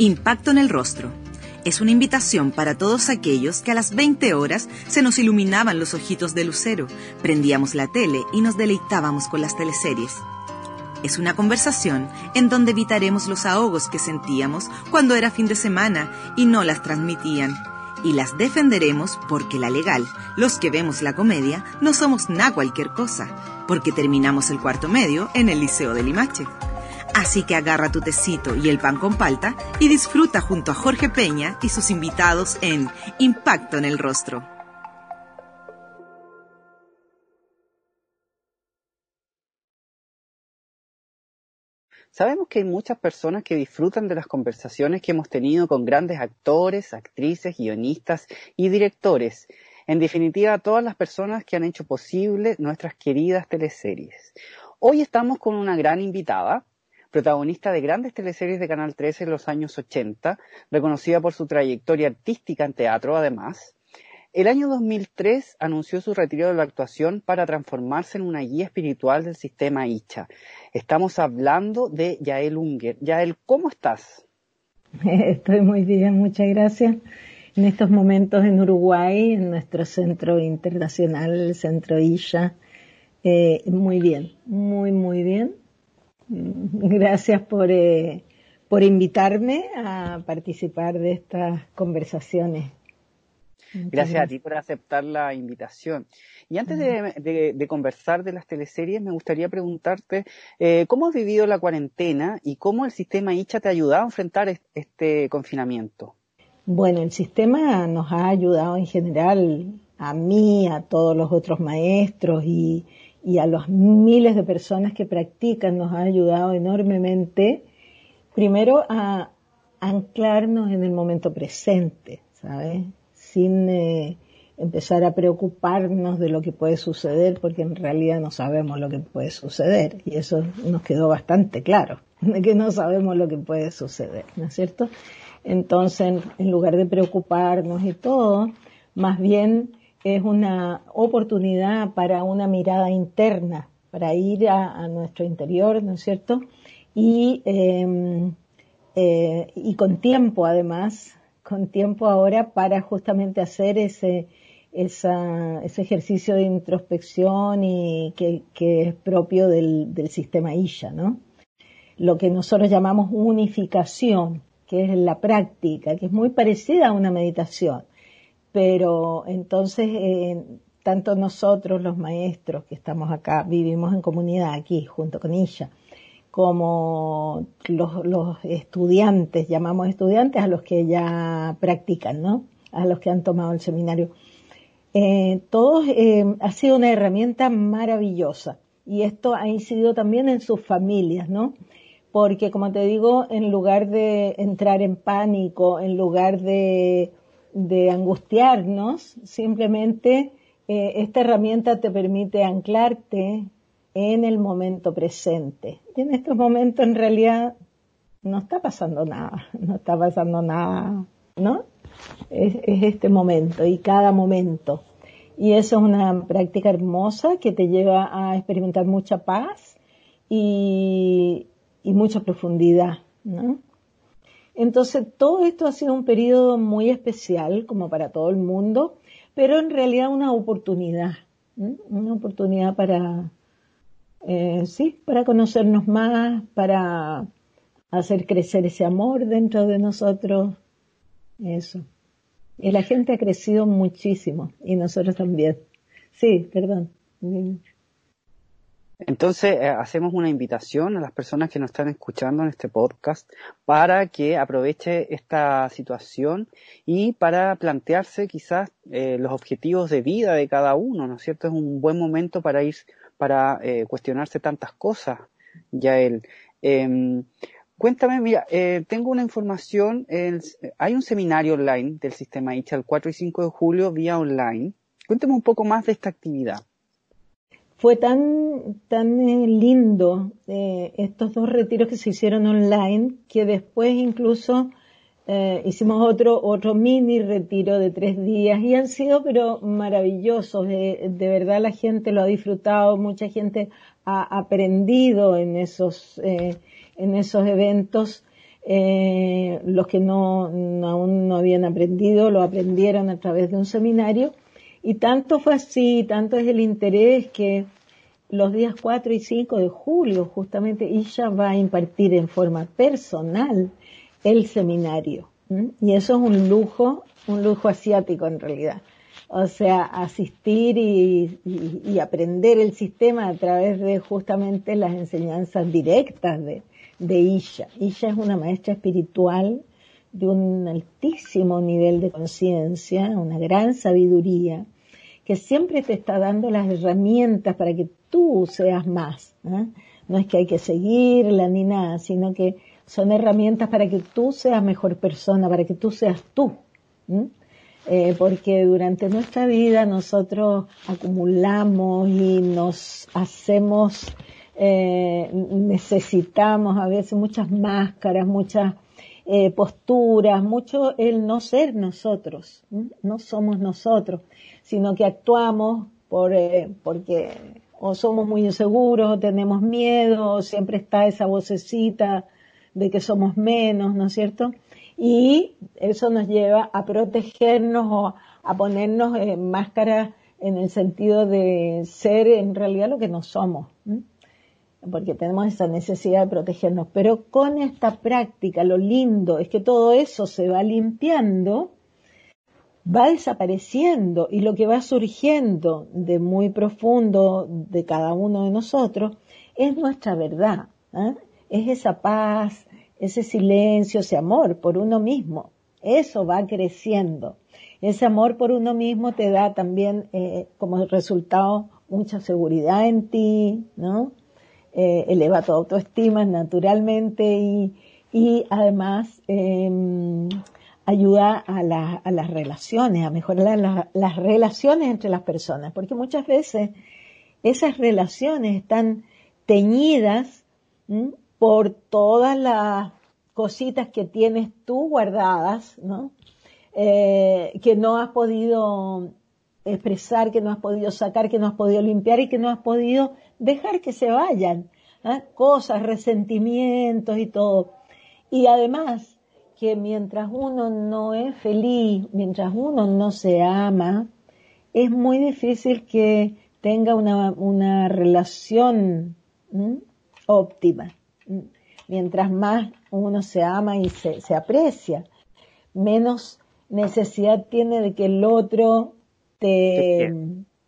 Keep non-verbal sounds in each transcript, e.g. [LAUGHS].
Impacto en el rostro. Es una invitación para todos aquellos que a las 20 horas se nos iluminaban los ojitos de lucero, prendíamos la tele y nos deleitábamos con las teleseries. Es una conversación en donde evitaremos los ahogos que sentíamos cuando era fin de semana y no las transmitían. Y las defenderemos porque la legal, los que vemos la comedia, no somos nada cualquier cosa, porque terminamos el cuarto medio en el Liceo de Limache. Así que agarra tu tecito y el pan con palta y disfruta junto a Jorge Peña y sus invitados en Impacto en el Rostro. Sabemos que hay muchas personas que disfrutan de las conversaciones que hemos tenido con grandes actores, actrices, guionistas y directores. En definitiva, todas las personas que han hecho posible nuestras queridas teleseries. Hoy estamos con una gran invitada, protagonista de grandes teleseries de Canal 13 en los años 80, reconocida por su trayectoria artística en teatro además. El año 2003 anunció su retiro de la actuación para transformarse en una guía espiritual del sistema ICHA. Estamos hablando de Yael Unger. Yael, ¿cómo estás? [LAUGHS] Estoy muy bien, muchas gracias. En estos momentos en Uruguay, en nuestro centro internacional, el centro ICHA, eh, muy bien, muy, muy bien. [LAUGHS] Gracias por, eh, por invitarme a participar de estas conversaciones. Gracias a ti por aceptar la invitación. Y antes de, conversar de las teleseries, me gustaría preguntarte eh, cómo has vivido la cuarentena y cómo el sistema ICHA te ha ayudado a enfrentar este confinamiento. Bueno, el sistema nos ha ayudado en general, a mí, a todos los otros maestros y, y a los miles de personas que practican nos ha ayudado enormemente, primero a anclarnos en el momento presente, ¿sabes? Sin eh, empezar a preocuparnos de lo que puede suceder, porque en realidad no sabemos lo que puede suceder, y eso nos quedó bastante claro, [LAUGHS] que no sabemos lo que puede suceder, ¿no es cierto? Entonces, en lugar de preocuparnos y todo, más bien es una oportunidad para una mirada interna, para ir a, nuestro interior, ¿no es cierto? Y, em, eh, y con tiempo además, con tiempo ahora para justamente hacer ese, ese ejercicio de introspección y que, es propio del, del sistema Isha, ¿no? Lo que nosotros llamamos unificación, que es la práctica, que es muy parecida a una meditación pero entonces eh, tanto nosotros los maestros que estamos acá, vivimos en comunidad aquí junto con ella, como los, estudiantes, llamamos estudiantes a los que ya practican, ¿no? A los que han tomado el seminario. Eh, todos eh, ha sido una herramienta maravillosa y esto ha incidido también en sus familias, ¿no? Porque como te digo, en lugar de entrar en pánico, en lugar de de angustiarnos, simplemente eh, esta herramienta te permite anclarte en el momento presente. Y en estos momentos en realidad no está pasando nada, [LAUGHS] no está pasando nada, ¿no? Es, este momento y cada momento. Y eso es una práctica hermosa que te lleva a experimentar mucha paz y, y mucha profundidad, ¿no? Entonces, todo esto ha sido un periodo muy especial, como para todo el mundo, pero en realidad una oportunidad, una oportunidad para, eh, sí, para conocernos más, para hacer crecer ese amor dentro de nosotros, eso. Y la gente ha crecido muchísimo, y nosotros también. Sí, perdón. Entonces, eh, hacemos una invitación a las personas que nos están escuchando en este podcast para que aproveche esta situación y para plantearse quizás eh, los objetivos de vida de cada uno, ¿no es cierto? Es un buen momento para ir, para eh, cuestionarse tantas cosas, Yael. Em, cuéntame, mira, tengo una información, hay un seminario online del sistema ICHA el 4 y 5 de julio vía online. Cuéntame un poco más de esta actividad fue tan, tan eh, lindo eh, estos dos retiros que se hicieron online que después incluso eh, hicimos otro, otro mini retiro de tres días y han sido pero maravillosos. de verdad la gente lo ha disfrutado, mucha gente ha aprendido en esos, en esos eventos. Eh, los que no, aún no habían aprendido lo aprendieron a través de un seminario y tanto fue así, tanto es el interés que los días 4 y 5 de julio justamente ella va a impartir en forma personal el seminario. Y eso es un lujo, un lujo asiático en realidad. O sea, asistir y, aprender el sistema a través de justamente las enseñanzas directas de, de Isha. Isha es una maestra espiritual de un altísimo nivel de conciencia, una gran sabiduría, que siempre te está dando las herramientas para que tú seas más. ¿eh? No es que hay que seguirla ni nada, sino que son herramientas para que tú seas mejor persona, para que tú seas tú. Eh, porque durante nuestra vida nosotros acumulamos y nos hacemos, eh, necesitamos a veces muchas máscaras, muchas eh, posturas, mucho el no ser nosotros, no somos nosotros, sino que actuamos por, porque o somos muy inseguros, o tenemos miedo, o siempre está esa vocecita de que somos menos, ¿no es cierto? Y eso nos lleva a protegernos o a ponernos en máscaras en el sentido de ser en realidad lo que no somos, porque tenemos esa necesidad de protegernos. Pero con esta práctica, lo lindo es que todo eso se va limpiando, va desapareciendo y lo que va surgiendo de muy profundo de cada uno de nosotros es nuestra verdad, ¿eh? es esa paz, ese silencio, ese amor por uno mismo. Eso va creciendo. Ese amor por uno mismo te da también eh, como resultado mucha seguridad en ti, ¿no? Eh, eleva tu autoestima naturalmente y, y además em, ayuda a, a, las relaciones, a mejorar las relaciones entre las personas, porque muchas veces esas relaciones están teñidas por todas las cositas que tienes tú guardadas, ¿no? Eh, que no has podido expresar, que no has podido sacar, que no has podido limpiar y que no has podido dejar que se vayan. ¿eh? Cosas, resentimientos y todo. Y además, que mientras uno no es feliz, mientras uno no se ama, es muy difícil que tenga una, una relación óptima mientras más uno se ama y se, se aprecia, menos necesidad tiene de que el otro te,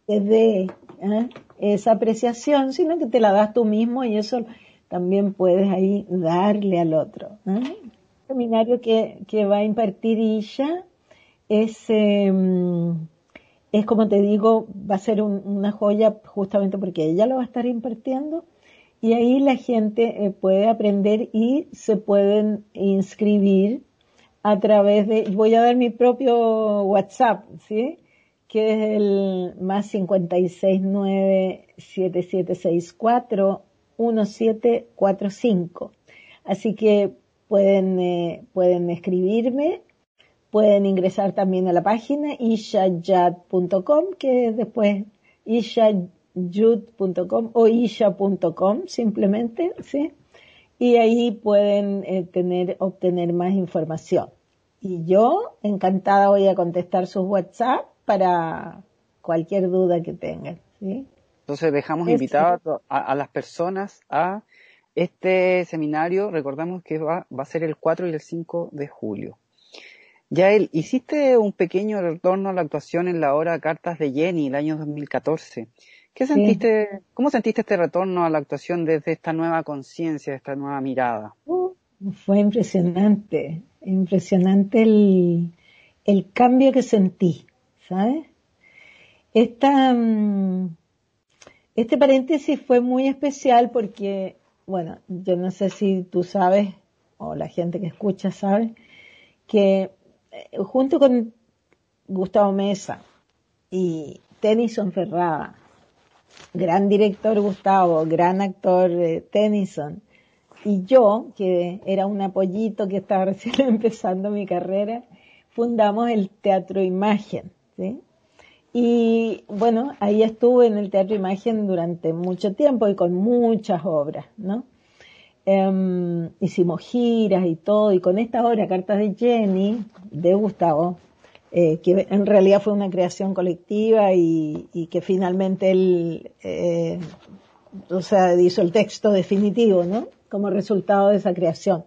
te dé ¿eh? Esa apreciación, sino que te la das tú mismo y eso también puedes ahí darle al otro. El seminario que, que va a impartir ella es, em, es como te digo, va a ser una joya justamente porque ella lo va a estar impartiendo y ahí la gente eh, puede aprender y se pueden inscribir a través de, voy a dar mi propio WhatsApp, ¿sí? Que es el más 56977641745. Así que pueden, eh, pueden escribirme, pueden ingresar también a la página ishayat.com, que después ishayat yud.com o isha.com simplemente, ¿sí? Y ahí pueden eh, tener, obtener más información. Y yo encantada voy a contestar sus WhatsApp para cualquier duda que tengan, ¿sí? Entonces dejamos invitadas a, las personas a este seminario. Recordamos que va, va a ser el 4 y el 5 de julio. Yael, hiciste un pequeño retorno a la actuación en la hora Cartas de Jenny el año 2014. ¿Qué sentiste, cómo sentiste este retorno a la actuación desde esta nueva conciencia, esta nueva mirada? Uh, fue impresionante, impresionante el, el cambio que sentí, ¿sabes? Esta, mm, este paréntesis fue muy especial porque, bueno, yo no sé si tú sabes, o la gente que escucha sabe, que eh, junto con Gustavo Mesa y Tennyson Ferrada gran director Gustavo, gran actor eh, Tennyson, y yo, que era un apoyito que estaba [LAUGHS] recién empezando mi carrera, fundamos el Teatro Imagen, ¿sí? Y bueno, ahí estuve en el Teatro Imagen durante mucho tiempo y con muchas obras, ¿no? Em, hicimos giras y todo, y con esta obra, Cartas de Jenny, de Gustavo, eh, que en realidad fue una creación colectiva y, que finalmente él, eh, o sea, hizo el texto definitivo, ¿no? Como resultado de esa creación.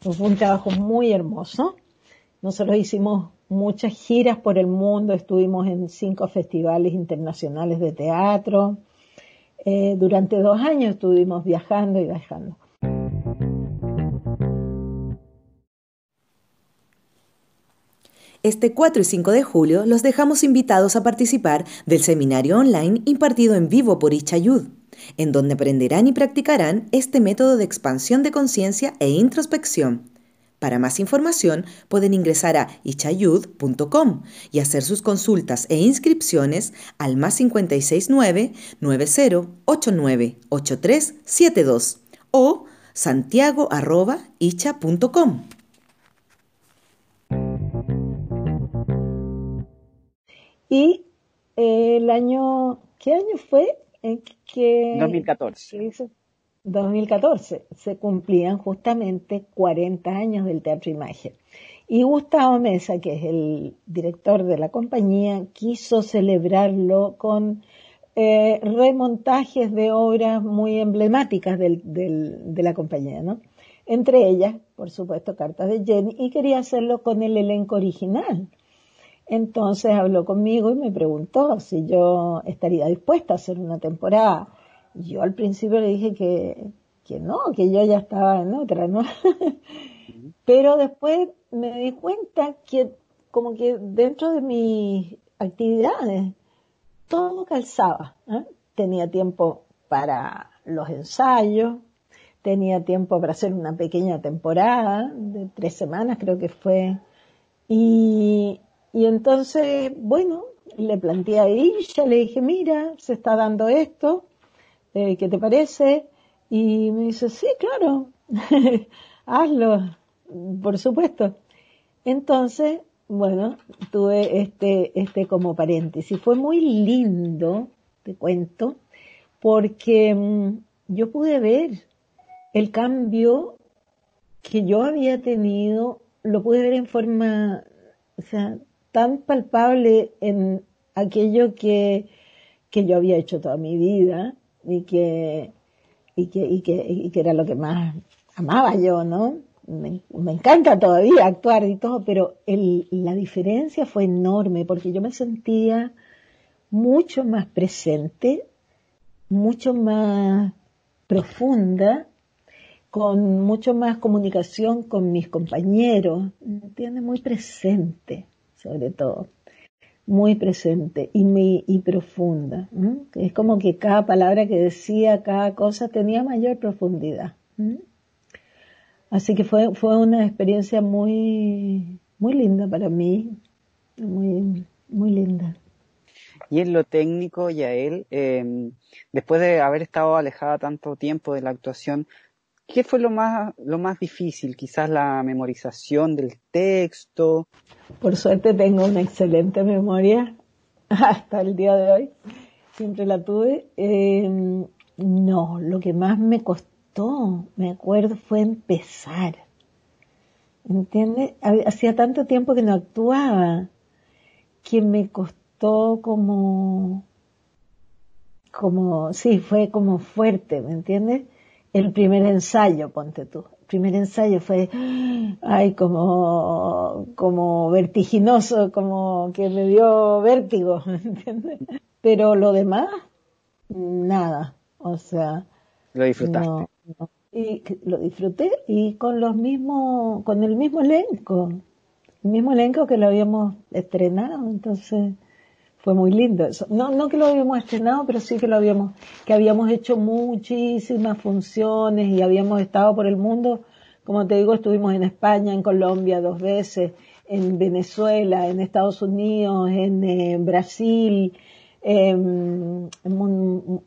fue un trabajo muy hermoso. Nosotros hicimos muchas giras por el mundo, estuvimos en cinco festivales internacionales de teatro. Eh, durante dos años estuvimos viajando y viajando. Este 4 y 5 de julio los dejamos invitados a participar del seminario online impartido en vivo por Ichayud, en donde aprenderán y practicarán este método de expansión de conciencia e introspección. Para más información pueden ingresar a ichayud.com y hacer sus consultas e inscripciones al más 569 9089 8372 o santiago.icha.com. Y eh, el año, ¿qué año fue? En que, 2014. 2014. Se cumplían justamente 40 años del Teatro Imagen. Y Gustavo Mesa, que es el director de la compañía, quiso celebrarlo con eh, remontajes de obras muy emblemáticas del, de la compañía, ¿no? Entre ellas, por supuesto, Cartas de Jenny, y quería hacerlo con el elenco original. Entonces habló conmigo y me preguntó si yo estaría dispuesta a hacer una temporada. Yo al principio le dije que, que no, que yo ya estaba en otra, ¿no? [LAUGHS] Pero después me di cuenta que como que dentro de mis actividades todo calzaba. ¿eh? Tenía tiempo para los ensayos, tenía tiempo para hacer una pequeña temporada de tres semanas creo que fue. Y, y entonces, bueno, le planteé a ella, le dije, mira, se está dando esto, eh, ¿qué te parece? Y me dice, sí, claro, [LAUGHS] hazlo, por supuesto. Entonces, bueno, tuve este, este como paréntesis. Fue muy lindo, te cuento, porque mm, yo pude ver el cambio que yo había tenido, lo pude ver en forma, o sea, tan palpable en aquello que, que yo había hecho toda mi vida y que, y que, y que, y que era lo que más amaba yo, ¿no? Me, me, encanta todavía actuar y todo, pero el, la diferencia fue enorme porque yo me sentía mucho más presente, mucho más profunda, con mucho más comunicación con mis compañeros, ¿me entiendes? Muy presente sobre todo, muy presente y, muy, y profunda. Es como que cada palabra que decía, cada cosa tenía mayor profundidad. Así que fue, fue una experiencia muy, muy linda para mí, muy, muy linda. Y en lo técnico, Yael, eh, después de haber estado alejada tanto tiempo de la actuación, ¿Qué fue lo más, lo más difícil? Quizás la memorización del texto. Por suerte tengo una excelente memoria [LAUGHS] hasta el día de hoy. Siempre la tuve. Em, no, lo que más me costó, me acuerdo, fue empezar. ¿Entiendes? Hacía tanto tiempo que no actuaba que me costó como, como, sí, fue como fuerte, ¿me entiendes? El primer ensayo, ponte tú. El primer ensayo fue, ay, como, como vertiginoso, como que me dio vértigo, [LAUGHS] ¿me entiendes? Pero lo demás, nada. O sea. Lo disfrutaste. Y lo disfruté y con los mismos, con el mismo elenco. El mismo elenco que lo habíamos estrenado, entonces fue muy lindo eso. No, no que lo habíamos estrenado, pero sí que lo habíamos, que habíamos hecho muchísimas funciones y habíamos estado por el mundo. Como te digo, estuvimos en España, en Colombia dos veces, en Venezuela, en Estados Unidos, en eh, Brasil, em,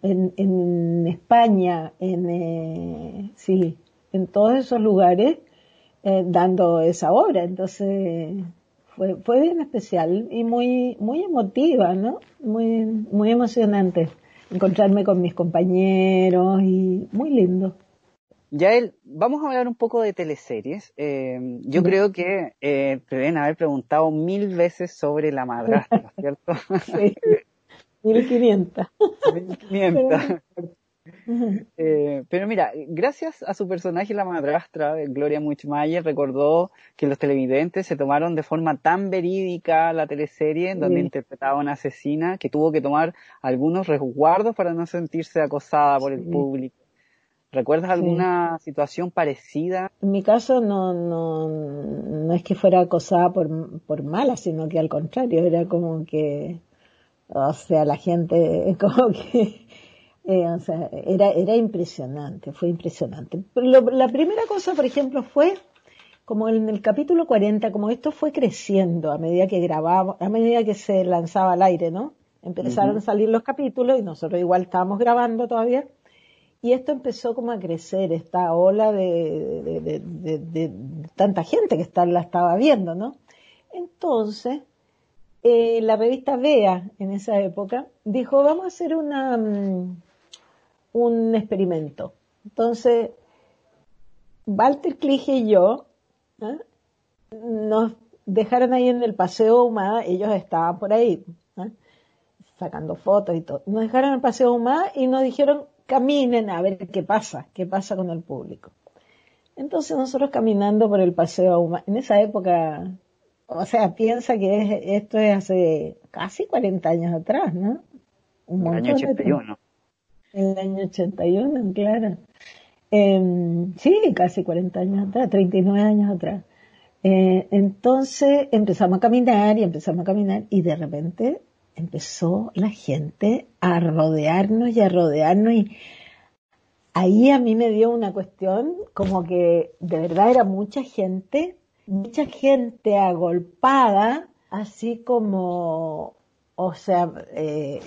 en, España, en, eh, sí, en todos esos lugares, eh, dando esa obra. Entonces, fue, fue bien especial y muy, muy emotiva, ¿no? Muy, muy emocionante encontrarme con mis compañeros y muy lindo. Yael, vamos a hablar un poco de teleseries. Eh, yo creo que eh, te deben haber preguntado mil veces sobre la madrastra, [LAUGHS] ¿cierto? Sí, [LAUGHS] 1500. 1500. [LAUGHS] Eh, pero mira, gracias a su personaje la madrastra, Gloria Muchmayer, recordó que los televidentes se tomaron de forma tan verídica la teleserie donde interpretaba a una asesina que tuvo que tomar algunos resguardos para no sentirse acosada por el público. ¿Recuerdas alguna situación parecida? En mi caso no, no, no es que fuera acosada por, por mala, sino que al contrario, era como que, o sea, la gente [LAUGHS] como que eh, o sea, era, era impresionante, fue impresionante. la primera cosa, por ejemplo, fue como en el capítulo 40, como esto fue creciendo a medida que grababa, a medida que se lanzaba al aire, ¿no? Empezaron a salir los capítulos y nosotros igual estábamos grabando todavía. Y esto empezó como a crecer, esta ola de, de, tanta gente que está, la estaba viendo, ¿no? Entonces, eh, la revista Vea, en esa época, dijo, vamos a hacer una, mm, un experimento. Entonces, Walter Clige y yo ¿eh? nos dejaron ahí en el Paseo Humada, ellos estaban por ahí, ¿eh? sacando fotos y todo. Nos dejaron en el Paseo Humada y nos dijeron, caminen a ver qué pasa, qué pasa con el público. Entonces nosotros caminando por el Paseo Humada, en esa época, o sea, piensa que esto es hace casi 40 años atrás, ¿no? Un año 81. En el año 81, claro. Eh, sí, casi 40 años atrás, 39 años atrás. Eh, entonces empezamos a caminar y empezamos a caminar y de repente empezó la gente a rodearnos y a rodearnos y ahí a mí me dio una cuestión como que de verdad era mucha gente, mucha gente agolpada, así como, o sea, eh,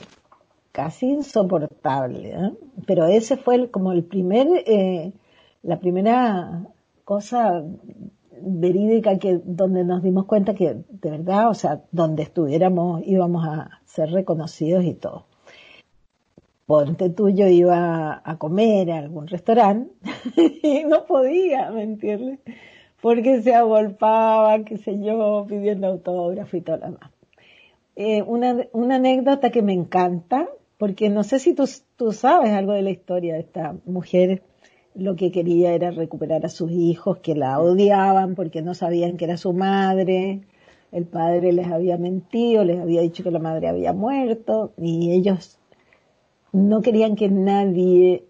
casi insoportable. ¿eh? Pero ese fue como el primer, eh, la primera cosa verídica que donde nos dimos cuenta que de verdad, o sea, donde estuviéramos íbamos a ser reconocidos y todo. Ponte tuyo iba a comer a algún restaurante [LAUGHS] y no podía, ¿me entiendes? Porque se agolpaba, qué sé yo, pidiendo autógrafo y todo lo demás. Eh, una anécdota que me encanta, porque no sé si tú, tú sabes algo de la historia de esta mujer, lo que quería era recuperar a sus hijos que la odiaban porque no sabían que era su madre, el padre les había mentido, les había dicho que la madre había muerto y ellos no querían que nadie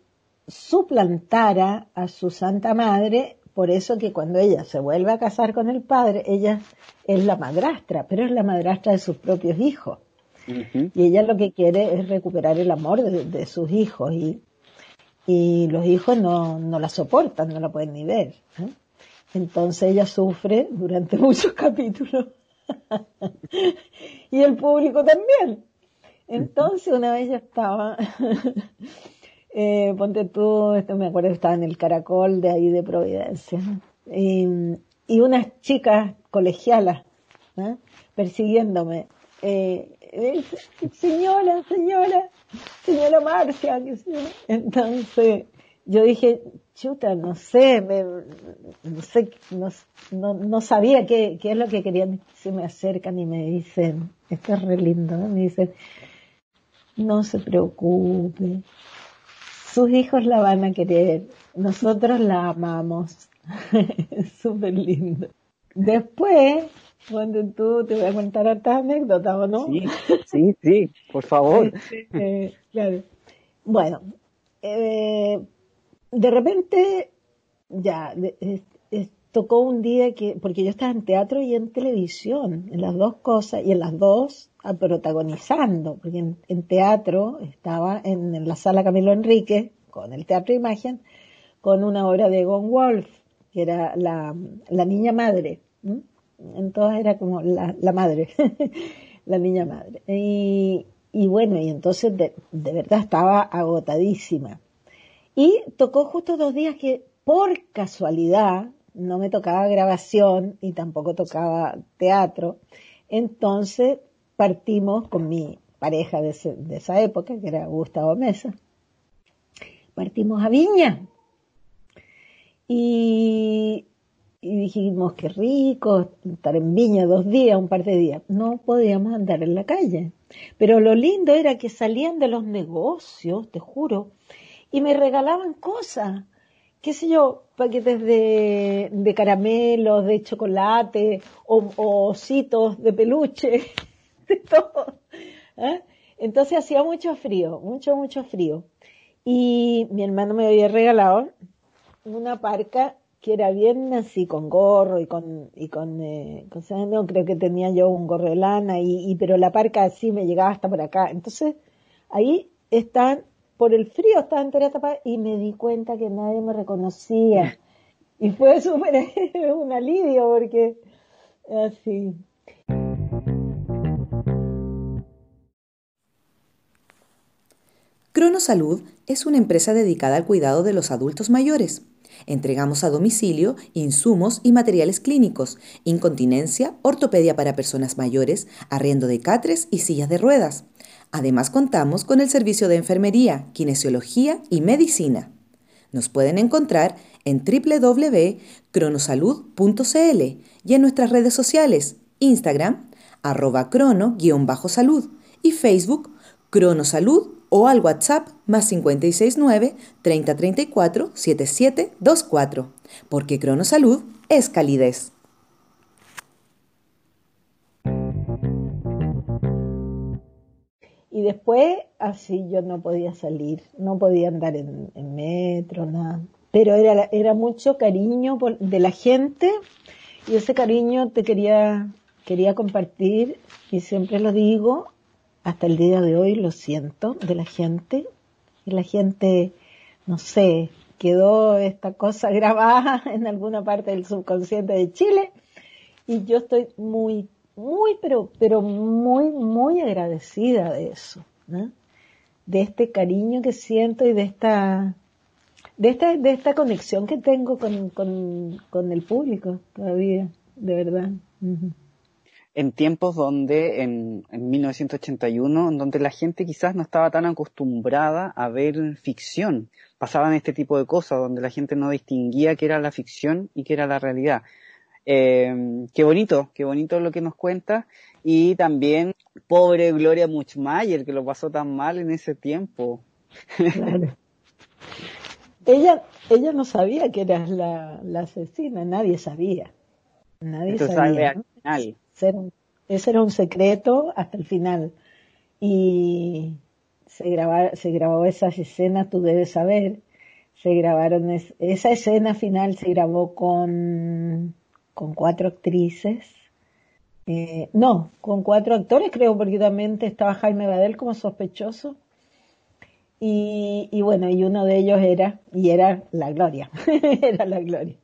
suplantara a su santa madre, por eso que cuando ella se vuelve a casar con el padre, ella es la madrastra, pero es la madrastra de sus propios hijos. Y ella lo que quiere es recuperar el amor de, sus hijos y, y los hijos no, no, la soportan, no la pueden ni ver. Entonces ella sufre durante [LAUGHS] muchos capítulos [LAUGHS] y el público también. Entonces una vez ya estaba, [LAUGHS] eh, ponte tú, esto me acuerdo que estaba en el caracol de ahí de Providencia, y, y unas chicas colegialas persiguiéndome. Eh, señora, señora, señora Marcia. Entonces yo dije, chuta, no sé, no sé, no, no, sabía qué, es lo que querían. Se me acercan y me dicen, esto es re lindo, me dicen, no se preocupe, sus hijos la van a querer, nosotros la amamos. [LAUGHS] Súper lindo. Después, cuando tú te voy a contar otras anécdotas, ¿o no? Sí, sí, sí, por favor. [LAUGHS] Eh, claro. Bueno, eh, de repente, ya, tocó un día que, porque yo estaba en teatro y en televisión, en las dos cosas, y en las dos protagonizando, porque en, teatro estaba en, la sala Camilo Enrique, con el Teatro Imagen, con una obra de Egon Wolf, que era la, la niña madre entonces era como la, madre, [LAUGHS] la niña madre. Y, bueno, y entonces de, de, verdad estaba agotadísima. Y tocó justo dos días que por casualidad no me tocaba grabación y tampoco tocaba teatro. Entonces partimos con mi pareja de, de esa época, que era Gustavo Mesa. Partimos a Viña. Y, y dijimos, qué rico estar en Viña dos días, un par de días. No podíamos andar en la calle. Pero lo lindo era que salían de los negocios, te juro, y me regalaban cosas. Qué sé yo, paquetes de, de caramelos, de chocolate, o, ositos de peluche, [LAUGHS] de todo. ¿eh? Entonces hacía mucho frío, mucho, mucho frío. Y mi hermano me había regalado una parca que era bien así con gorro y con y con, eh, no creo que tenía yo un gorro de lana y, pero la parca así me llegaba hasta por acá. Entonces ahí están por el frío estaba entera tapada y me di cuenta que nadie me reconocía. Y fue súper [LAUGHS] un alivio porque así. Cronosalud es una empresa dedicada al cuidado de los adultos mayores Entregamos a domicilio insumos y materiales clínicos, incontinencia, ortopedia para personas mayores, arriendo de catres y sillas de ruedas. Además contamos con el servicio de enfermería, kinesiología y medicina. Nos pueden encontrar en www.cronosalud.cl y en nuestras redes sociales, Instagram, arroba crono-salud y Facebook, Cronosalud o al WhatsApp más 569 3034 7724, porque Cronosalud es calidez. Y después, así yo no podía salir, no podía andar en, metro, nada. Pero era, era mucho cariño de la gente y ese cariño te quería, quería compartir y siempre lo digo, hasta el día de hoy lo siento de la gente. Y la gente, no sé, quedó esta cosa [LAUGHS] grabada en alguna parte del subconsciente de Chile. Y yo estoy muy, muy, pero, pero muy, muy agradecida de eso, De este cariño que siento y de esta, de esta, de esta conexión que tengo con, con, con el público todavía, de verdad en tiempos donde, en, en 1981, donde la gente quizás no estaba tan acostumbrada a ver ficción. Pasaban este tipo de cosas, donde la gente no distinguía qué era la ficción y qué era la realidad. Eh, qué bonito, qué bonito lo que nos cuenta. Y también, pobre Gloria Muchmayer, que lo pasó tan mal en ese tiempo. ella, ella no sabía que eras la, la asesina, nadie sabía. Nadie sabía ese era un secreto hasta el final. Y se, grabó, se grabó esas escenas, tú debes saber, se grabaron, esa escena final se grabó con, con cuatro actrices, eh, no, con cuatro actores creo, porque también estaba Jaime Badel como sospechoso. Y, y, bueno, y uno de ellos era, y era la Gloria, [LAUGHS] era la Gloria.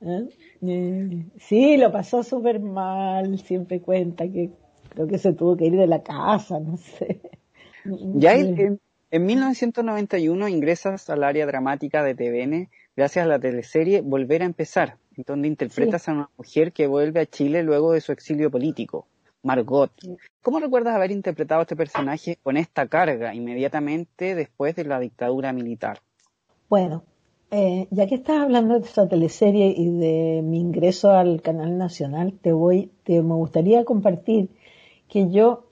¿Eh? Eh, sí, lo pasó súper mal, siempre cuenta que creo que se tuvo que ir de la casa, no sé. Ya en, 1991 ingresas al área dramática de TVN gracias a la teleserie Volver a empezar, en donde interpretas a una mujer que vuelve a Chile luego de su exilio político, Margot. ¿Cómo recuerdas haber interpretado a este personaje con esta carga inmediatamente después de la dictadura militar? Bueno, eh, ya que estás hablando de esta teleserie y de mi ingreso al canal nacional, te voy, te me gustaría compartir que yo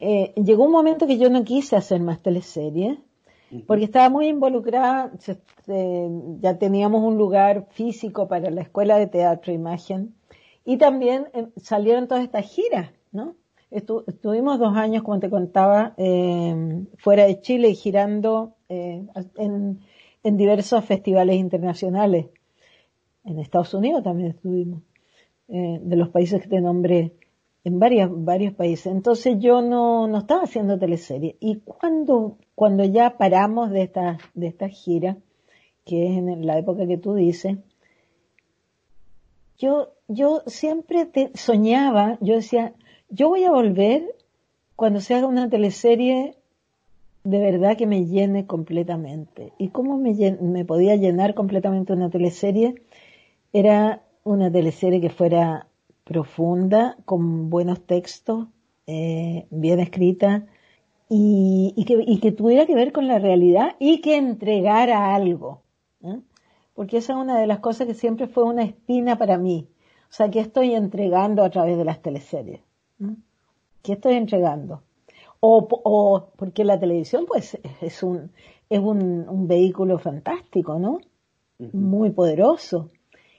eh, llegó un momento que yo no quise hacer más teleseries porque estaba muy involucrada, ya teníamos un lugar físico para la escuela de teatro imagen y también eh, salieron todas estas giras, ¿no? estuvimos dos años, como te contaba, fuera de Chile y girando en en diversos festivales internacionales. En Estados Unidos también estuvimos, eh, de los países que te nombré, en varios, varios países. Entonces yo no, no estaba haciendo teleserie. Y cuando, cuando ya paramos de esta, de esta gira, que es en la época que tú dices, yo, yo siempre te soñaba, yo decía, yo voy a volver cuando se haga una teleserie de verdad que me llene completamente. ¿Y cómo me, podía llenar completamente una teleserie? Era una teleserie que fuera profunda, con buenos textos, eh, bien escrita, y, que, que, tuviera que ver con la realidad y que entregara algo. porque esa es una de las cosas que siempre fue una espina para mí. O sea, ¿qué estoy entregando a través de las teleseries? ¿Qué estoy entregando? O, o, porque la televisión, pues, es un, es un, un vehículo fantástico, ¿no? Muy poderoso.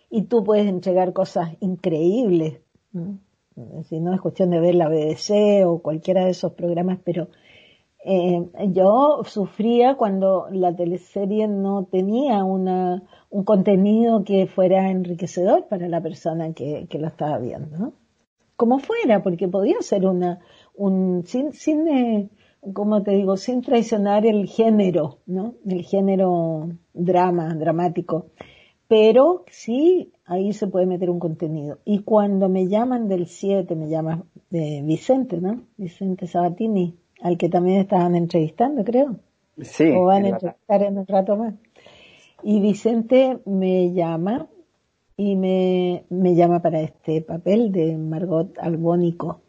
Y tú puedes entregar cosas increíbles. Si no es cuestión de ver la BBC o cualquiera de esos programas, pero eh, yo sufría cuando la teleserie no tenía una, un contenido que fuera enriquecedor para la persona que, que lo estaba viendo, ¿no? Como fuera, porque podía ser una, un, sin, sin eh, como te digo, sin traicionar el género, ¿no? El género drama, dramático. Pero sí, ahí se puede meter un contenido. Y cuando me llaman del 7, me llama eh, Vicente, ¿no? Vicente Sabatini, al que también estaban entrevistando, creo. Sí. O van a entrevistar en un rato más. Y Vicente me llama y me, me llama para este papel de Margot Albónico.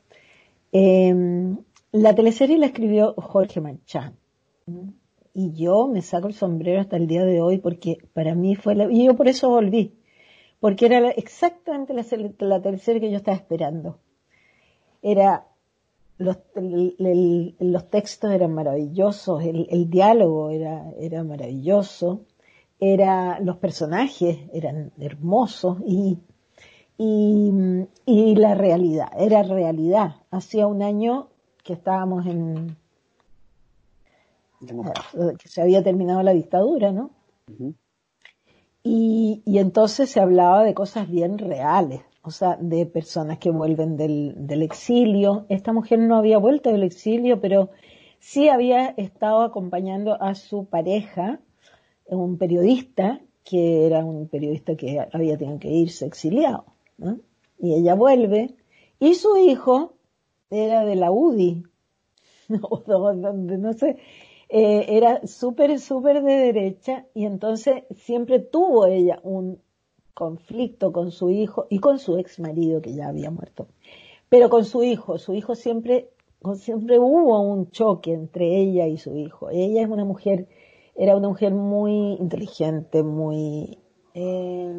Em, la teleserie la escribió Jorge Manchán. Y yo me saco el sombrero hasta el día de hoy porque para mí fue la, y yo por eso volví. Porque era exactamente la, la teleserie que yo estaba esperando. Era los, los textos eran maravillosos, el, el diálogo era, era maravilloso, era, los personajes eran hermosos y, y, y la realidad, era realidad. Hacía un año que estábamos en, que se había terminado la dictadura, ¿no? y, y entonces se hablaba de cosas bien reales o sea, de personas que vuelven del, del, exilio. Esta mujer no había vuelto del exilio, pero sí había estado acompañando a su pareja, un periodista, que era un periodista que había tenido que irse exiliado. Y ella vuelve, y su hijo era de la UDI, [LAUGHS] no sé, eh, era súper, súper de derecha, y entonces siempre tuvo ella un conflicto con su hijo y con su ex marido que ya había muerto. Pero con su hijo, su hijo siempre, siempre hubo un choque entre ella y su hijo. Ella es una mujer, era una mujer muy inteligente, muy eh,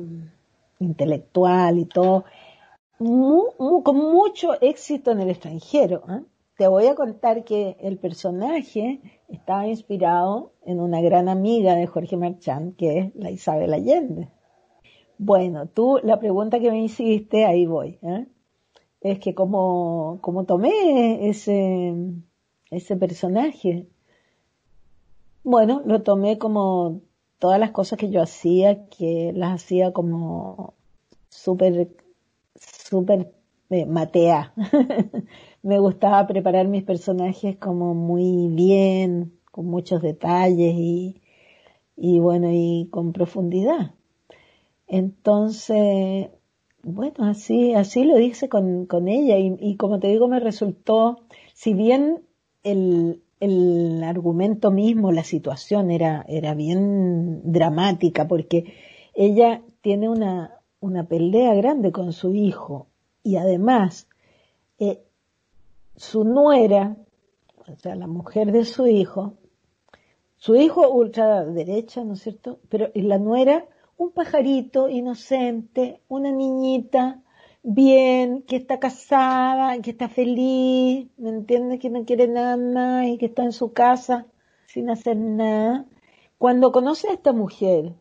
intelectual y todo, con mucho éxito en el extranjero. ¿eh? Te voy a contar que el personaje estaba inspirado en una gran amiga de Jorge Marchand, que es la Isabel Allende. Bueno, tú, la pregunta que me hiciste, ahí voy. ¿eh? Es que como, tomé ese, ese personaje, bueno, lo tomé como todas las cosas que yo hacía, que las hacía como súper, súper eh, matea. [LAUGHS] me gustaba preparar mis personajes como muy bien, con muchos detalles y, y bueno, y con profundidad. Entonces, bueno, así, así lo hice con, con ella y, y, como te digo, me resultó, si bien el, el argumento mismo, la situación era, era bien dramática porque ella tiene una, una pelea grande con su hijo y además eh, su nuera, o sea, la mujer de su hijo, su hijo ultraderecha, ¿no es cierto? Pero la nuera un pajarito inocente, una niñita bien, que está casada, que está feliz, ¿me entiendes? Que no quiere nada más y que está en su casa sin hacer nada. Cuando conoce a esta mujer,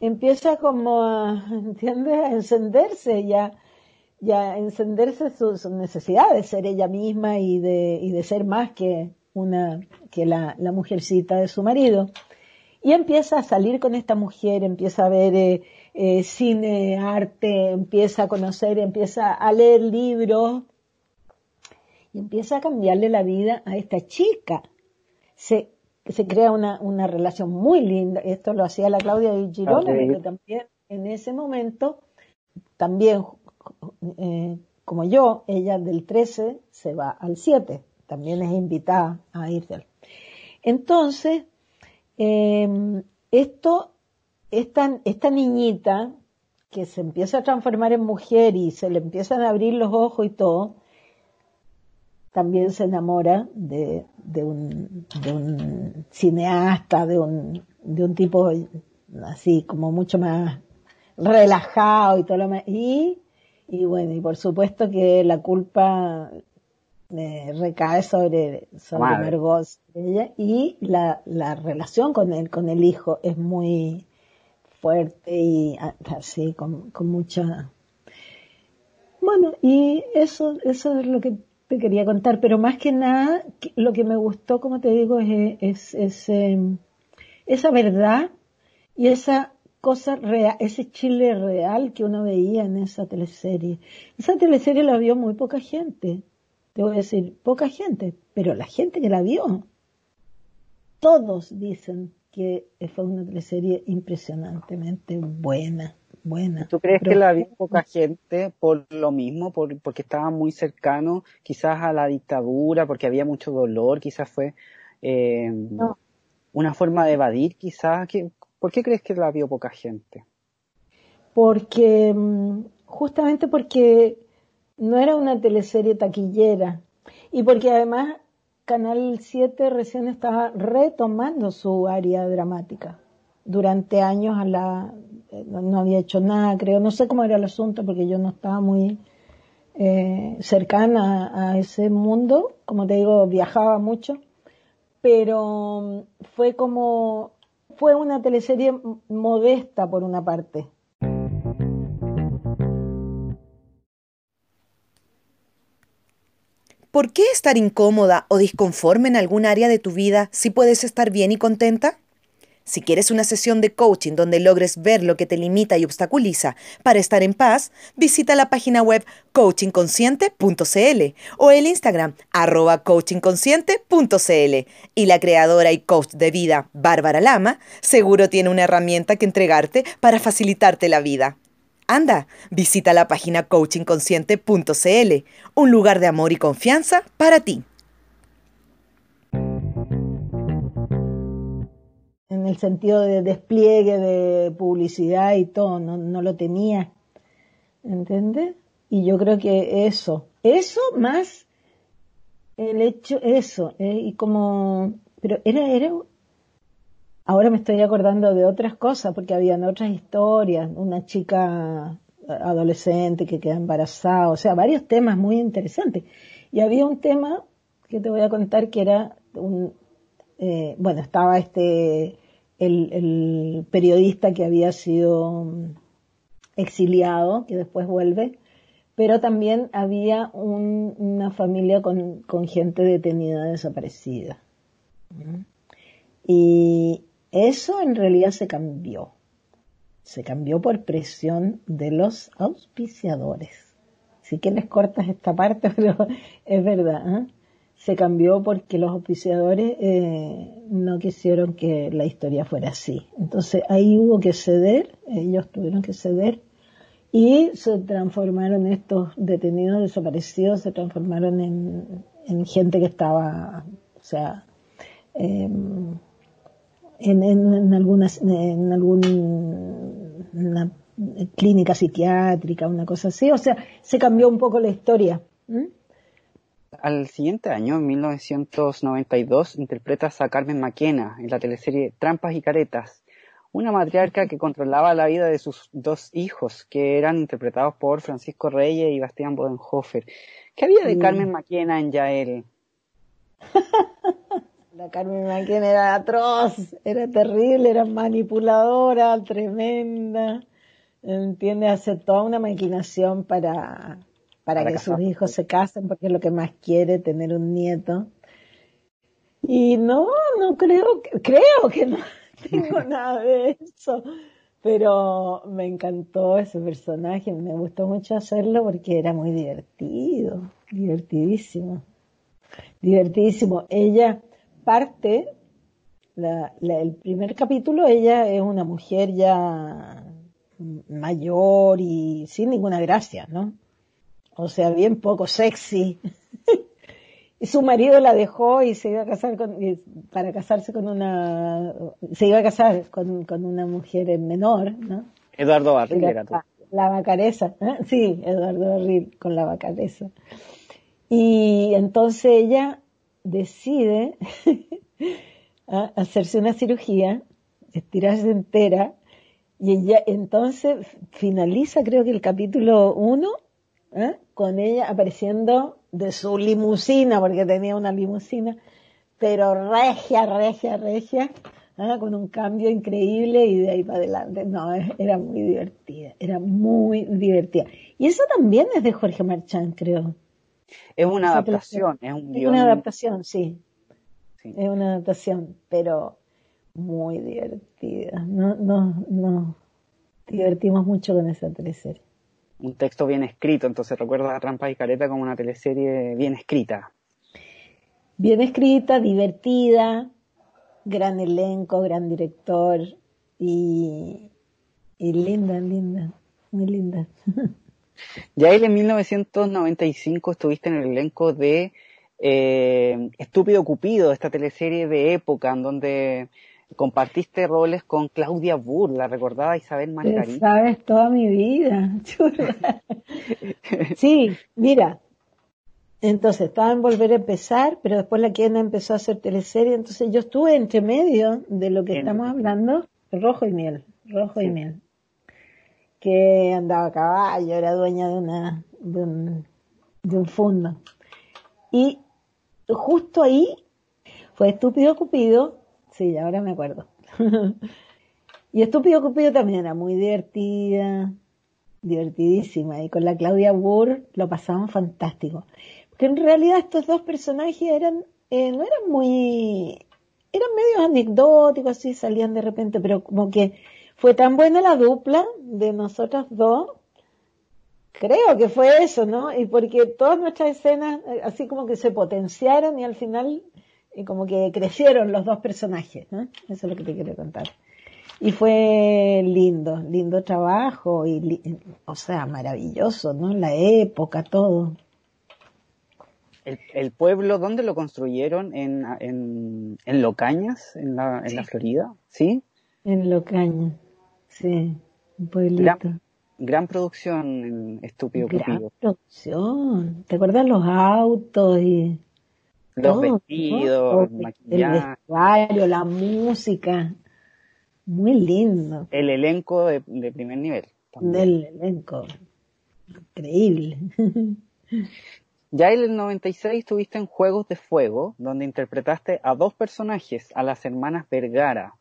empieza como a. [LAUGHS] A encenderse ya, ya encenderse su, necesidad de ser ella misma y de, y de ser más que una, que la, la mujercita de su marido. Y empieza a salir con esta mujer, empieza a ver eh, eh, cine, arte, empieza a conocer, empieza a leer libros y empieza a cambiarle la vida a esta chica. Se, se crea una, una relación muy linda. Esto lo hacía la Claudia de Girona, porque también en ese momento, también eh, como yo, ella del 13 se va al 7. También es invitada a irse. Entonces, eh, esto, esta, esta niñita que se empieza a transformar en mujer y se le empiezan a abrir los ojos y todo, también se enamora de, de, un, de un cineasta, de un, de un tipo así como mucho más relajado y todo lo más. Y, y bueno, y por supuesto que la culpa eh, recae sobre, sobre Margot ella, y la, la relación con el, con el hijo es muy fuerte y así, con, con mucha... Bueno, y eso, eso es lo que te quería contar, pero más que nada, lo que me gustó, como te digo, es, es, es em, esa verdad y esa cosa real, ese Chile real que uno veía en esa teleserie. Esa teleserie la vio muy poca gente, te voy a decir, poca gente, pero la gente que la vio, todos dicen que fue una teleserie impresionantemente buena, buena. ¿Tú crees que la vio poca gente por lo mismo, por, porque estaba muy cercano quizás a la dictadura, porque había mucho dolor, quizás fue eh, una forma de evadir, quizás? ¿Por qué crees que la vio poca gente? Porque, mm, justamente porque no era una teleserie taquillera y porque además Canal 7 recién estaba retomando su área dramática. Durante años a la, eh, no había hecho nada, creo, no sé cómo era el asunto porque yo no estaba muy eh, cercana a ese mundo, como te digo, viajaba mucho, pero mm, fue como fue una teleserie modesta por una parte. ¿Por qué estar incómoda o disconforme en algún área de tu vida si puedes estar bien y contenta? Si quieres una sesión de coaching donde logres ver lo que te limita y obstaculiza para estar en paz, visita la página web coachingconsciente.cl o el Instagram arroba coachingconsciente.cl. Y la creadora y coach de vida, Bárbara Lama, seguro tiene una herramienta que entregarte para facilitarte la vida. Anda, visita la página coachingconsciente.cl, un lugar de amor y confianza para ti. en el sentido de despliegue de publicidad y todo, no, lo tenía. ¿Entiendes? Y yo creo que eso, eso más el hecho, eso, eh, y como, pero era, era, ahora me estoy acordando de otras cosas, porque habían otras historias, una chica adolescente que queda embarazada, o sea, varios temas muy interesantes. Y había un tema que te voy a contar que era un, eh, bueno, estaba este el, periodista que había sido exiliado, que después vuelve, pero también había una familia con, gente detenida, desaparecida. Y eso en realidad se cambió. Se cambió por presión de los auspiciadores. Sí que les cortas esta parte, [LAUGHS] pero es verdad. ¿eh? se cambió porque los oficiadores eh, no quisieron que la historia fuera así. Entonces ahí hubo que ceder, ellos tuvieron que ceder y se transformaron estos detenidos desaparecidos, se transformaron en, gente que estaba, o sea, em, en, en, algunas, en alguna clínica psiquiátrica, una cosa así, o sea, se cambió un poco la historia al siguiente año, en 1992, interpretas a Carmen Maquena en la teleserie Trampas y Caretas, una matriarca que controlaba la vida de sus dos hijos, que eran interpretados por Francisco Reyes y Bastián Bodenhofer. ¿Qué había de Carmen Maquena en Yael? [LAUGHS] la Carmen Maquena era atroz, era terrible, era manipuladora, tremenda. ¿Entiendes? Hace toda una maquinación para para, que sus hijos se casen porque es lo que más quiere, tener un nieto. Y no, no creo, creo que no [LAUGHS] tengo [LAUGHS] nada de eso. Pero me encantó ese personaje, me gustó mucho hacerlo porque era muy divertido, divertidísimo, divertidísimo. Ella parte, el primer capítulo, ella es una mujer ya mayor y sin ninguna gracia, ¿no? o sea, bien poco sexy. [LAUGHS] y su marido la dejó y se iba a casar con, para casarse con una, se iba a casar con, con una mujer menor, ¿no? Eduardo Barril era tú. La, vacaresa, ¿eh? sí, Eduardo Barril con la vacaresa. Y entonces ella decide [LAUGHS] hacerse una cirugía, estirarse entera, Y ya, entonces finaliza creo que el capítulo 1 ¿eh? con ella apareciendo de su limusina, porque tenía una limusina, pero regia, regia, regia, ¿eh? con un cambio increíble y de ahí para adelante. No, era muy divertida, era muy divertida. Y eso también es de Jorge Marchán, creo. Es una adaptación, es un Es una adaptación, sí. Es una adaptación, pero muy divertida. No, no, no. Divertimos mucho con esa teleserie. Un texto bien escrito, entonces recuerda a Trampa y Careta como una teleserie bien escrita. Bien escrita, divertida, gran elenco, gran director y, y linda, linda, muy linda. [LAUGHS] Ya en 1995 estuviste en el elenco de eh, Estúpido Cupido, esta teleserie de época en donde compartiste roles con Claudia Burr, la recordada Isabel Margarita. Sabes toda mi vida, [LAUGHS] sí, mira, entonces estaba en volver a empezar, pero después la quien empezó a hacer teleserie, entonces yo estuve entre medio de lo que estamos hablando, rojo y miel, rojo y miel, que andaba a caballo, era dueña de una, de un, de un fondo. Y justo ahí fue estúpido Cupido Sí, ahora me acuerdo. [LAUGHS] y Estúpido Cupido también era muy divertida, divertidísima. Y con la Claudia Burr lo pasamos fantástico. Porque en realidad estos dos personajes eran, eh, no eran muy, eran medio anecdóticos, así salían de repente, pero como que fue tan buena la dupla de nosotros dos Creo que fue eso, ¿no? Y porque todas nuestras escenas eh, así como que se potenciaron y al final y como que crecieron los dos personajes, ¿no? Eso es lo que te quiero contar. Y fue lindo, lindo trabajo, y, o sea, maravilloso, ¿no? La época, todo. ¿El, pueblo dónde lo construyeron? ¿En, en, en Locañas, en la, en la Florida? ¿Sí? En Locañas, sí, un pueblito. Gran, producción en Estúpido Gran producción. ¿Te acuerdas los autos y los vestidos, el maquillaje. la música. Muy lindo. El elenco de, primer nivel. Del elenco. Increíble. [LAUGHS] Ya en el 96 estuviste en Juegos de Fuego, donde interpretaste a dos personajes, a las hermanas Vergara,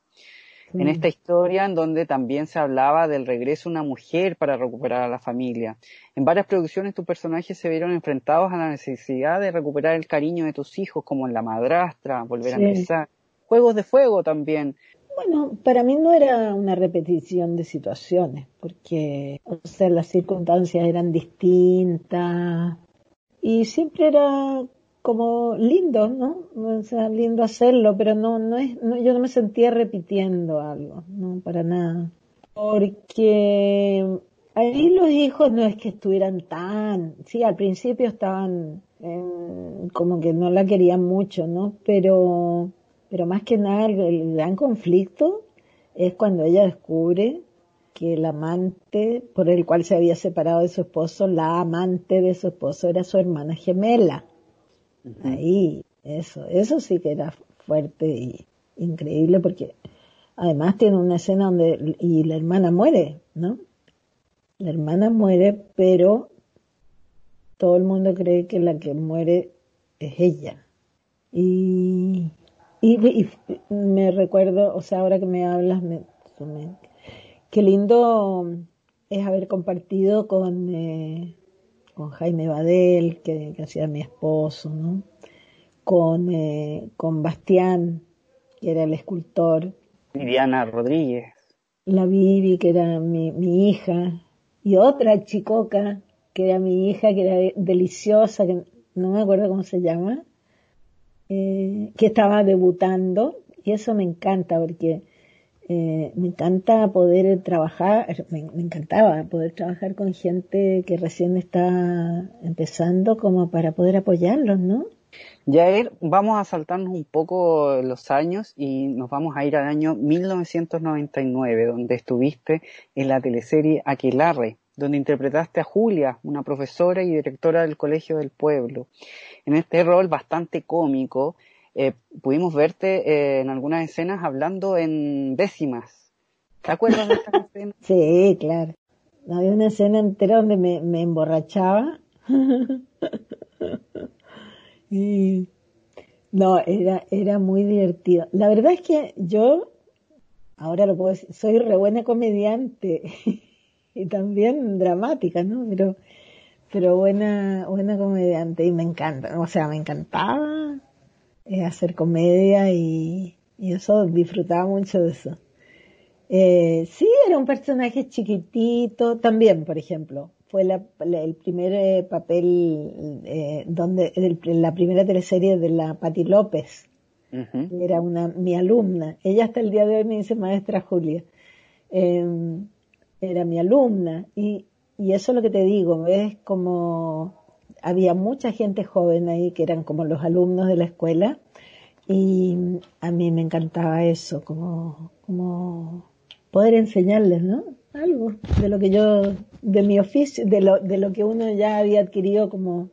en esta historia en donde también se hablaba del regreso de una mujer para recuperar a la familia. En varias producciones tus personajes se vieron enfrentados a la necesidad de recuperar el cariño de tus hijos, como en La Madrastra, Volver a empezar. Juegos de Fuego también. Bueno, para mí no era una repetición de situaciones, porque o sea, las circunstancias eran distintas y siempre era como lindo, ¿no? O sea, lindo hacerlo, pero no, no es, yo no me sentía repitiendo algo, no, para nada. Porque ahí los hijos no es que estuvieran tan, sí, al principio estaban como que no la querían mucho, ¿no? Pero, pero más que nada el gran conflicto es cuando ella descubre que el amante por el cual se había separado de su esposo, la amante de su esposo era su hermana gemela. Ahí, eso, eso sí que era fuerte y increíble porque además tiene una escena donde y la hermana muere, ¿no? La hermana muere, pero todo el mundo cree que la que muere es ella. Y, y, me recuerdo, o sea, ahora que me hablas, me, qué lindo es haber compartido con eh, con Jaime Badel, que, hacía mi esposo, ¿no? Con, eh, con Bastián, que era el escultor. Viviana Rodríguez. La Vivi, que era mi, mi hija. Y otra chicoca, que era mi hija, que era deliciosa, que no me acuerdo cómo se llama, eh, que estaba debutando. Y eso me encanta porque eh, me encanta poder trabajar, me, encantaba poder trabajar con gente que recién está empezando como para poder apoyarlos, ¿no? Yair, vamos a saltarnos un poco los años y nos vamos a ir al año 1999, donde estuviste en la teleserie Aquelarre, donde interpretaste a Julia, una profesora y directora del Colegio del Pueblo. En este rol bastante cómico, eh, pudimos verte eh, en algunas escenas hablando en décimas, ¿Te acuerdas de esta escena? [LAUGHS] Sí, claro. Había una escena entera donde me, emborrachaba. [LAUGHS] y no, era, era muy divertido. La verdad es que yo, ahora lo puedo decir, soy re buena comediante [LAUGHS] y también dramática, ¿no? Pero, pero buena, buena comediante y me encanta, o sea, me encantaba eh, hacer comedia y, y eso, disfrutaba mucho de eso. Eh, sí, era un personaje chiquitito, también, por ejemplo, fue el primer eh, papel donde la primera teleserie de la Patti López. Era una mi alumna. Ella hasta el día de hoy me dice maestra Julia em, era mi alumna. Y, y eso es lo que te digo ves como había mucha gente joven ahí que eran como los alumnos de la escuela y a mí me encantaba eso como como poder enseñarles no algo de lo que yo, de mi oficio, de lo, de lo que uno ya había adquirido como,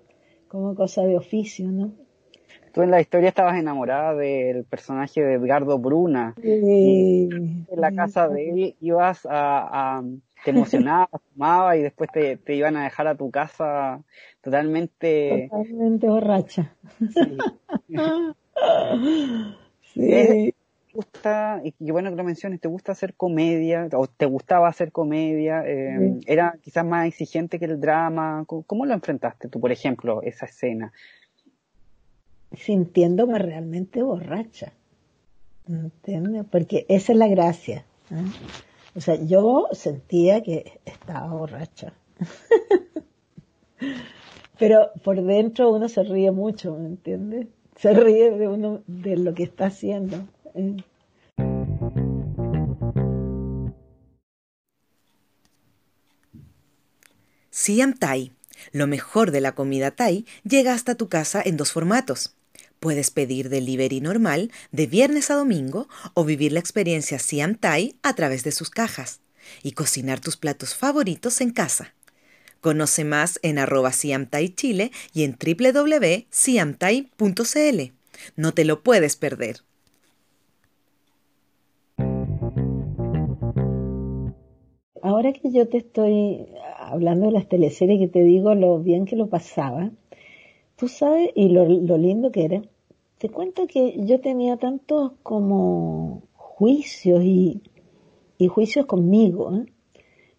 como cosa de oficio, ¿no? Tú en la historia estabas enamorada del personaje de Edgardo Bruna. Sí, en la casa de él ibas a, a te emocionabas, [LAUGHS] fumaba y después te, te, iban a dejar a tu casa totalmente... Totalmente borracha. Sí. sí gusta, y qué bueno que lo menciones, te gusta hacer comedia, o te gustaba hacer comedia, eh, era quizás más exigente que el drama, ¿cómo lo enfrentaste tú, por ejemplo, esa escena? Sintiéndome realmente borracha, ¿entiendes? Porque esa es la gracia. ¿eh? O sea, yo sentía que estaba borracha. [LAUGHS] Pero por dentro uno se ríe mucho, ¿me entiendes? Se ríe de uno, de lo que está haciendo. Siam Thai, lo mejor de la comida Thai, llega hasta tu casa en dos formatos. Puedes pedir delivery normal de viernes a domingo o vivir la experiencia Siam Thai a través de sus cajas y cocinar tus platos favoritos en casa. Conoce más en arroba y en www.siamthai.cl. No te lo puedes perder. ahora que yo te estoy hablando de las teleseries que te digo lo bien que lo pasaba, tú sabes, y lo, lindo que era, te cuento que yo tenía tantos como juicios y, juicios conmigo. ¿eh?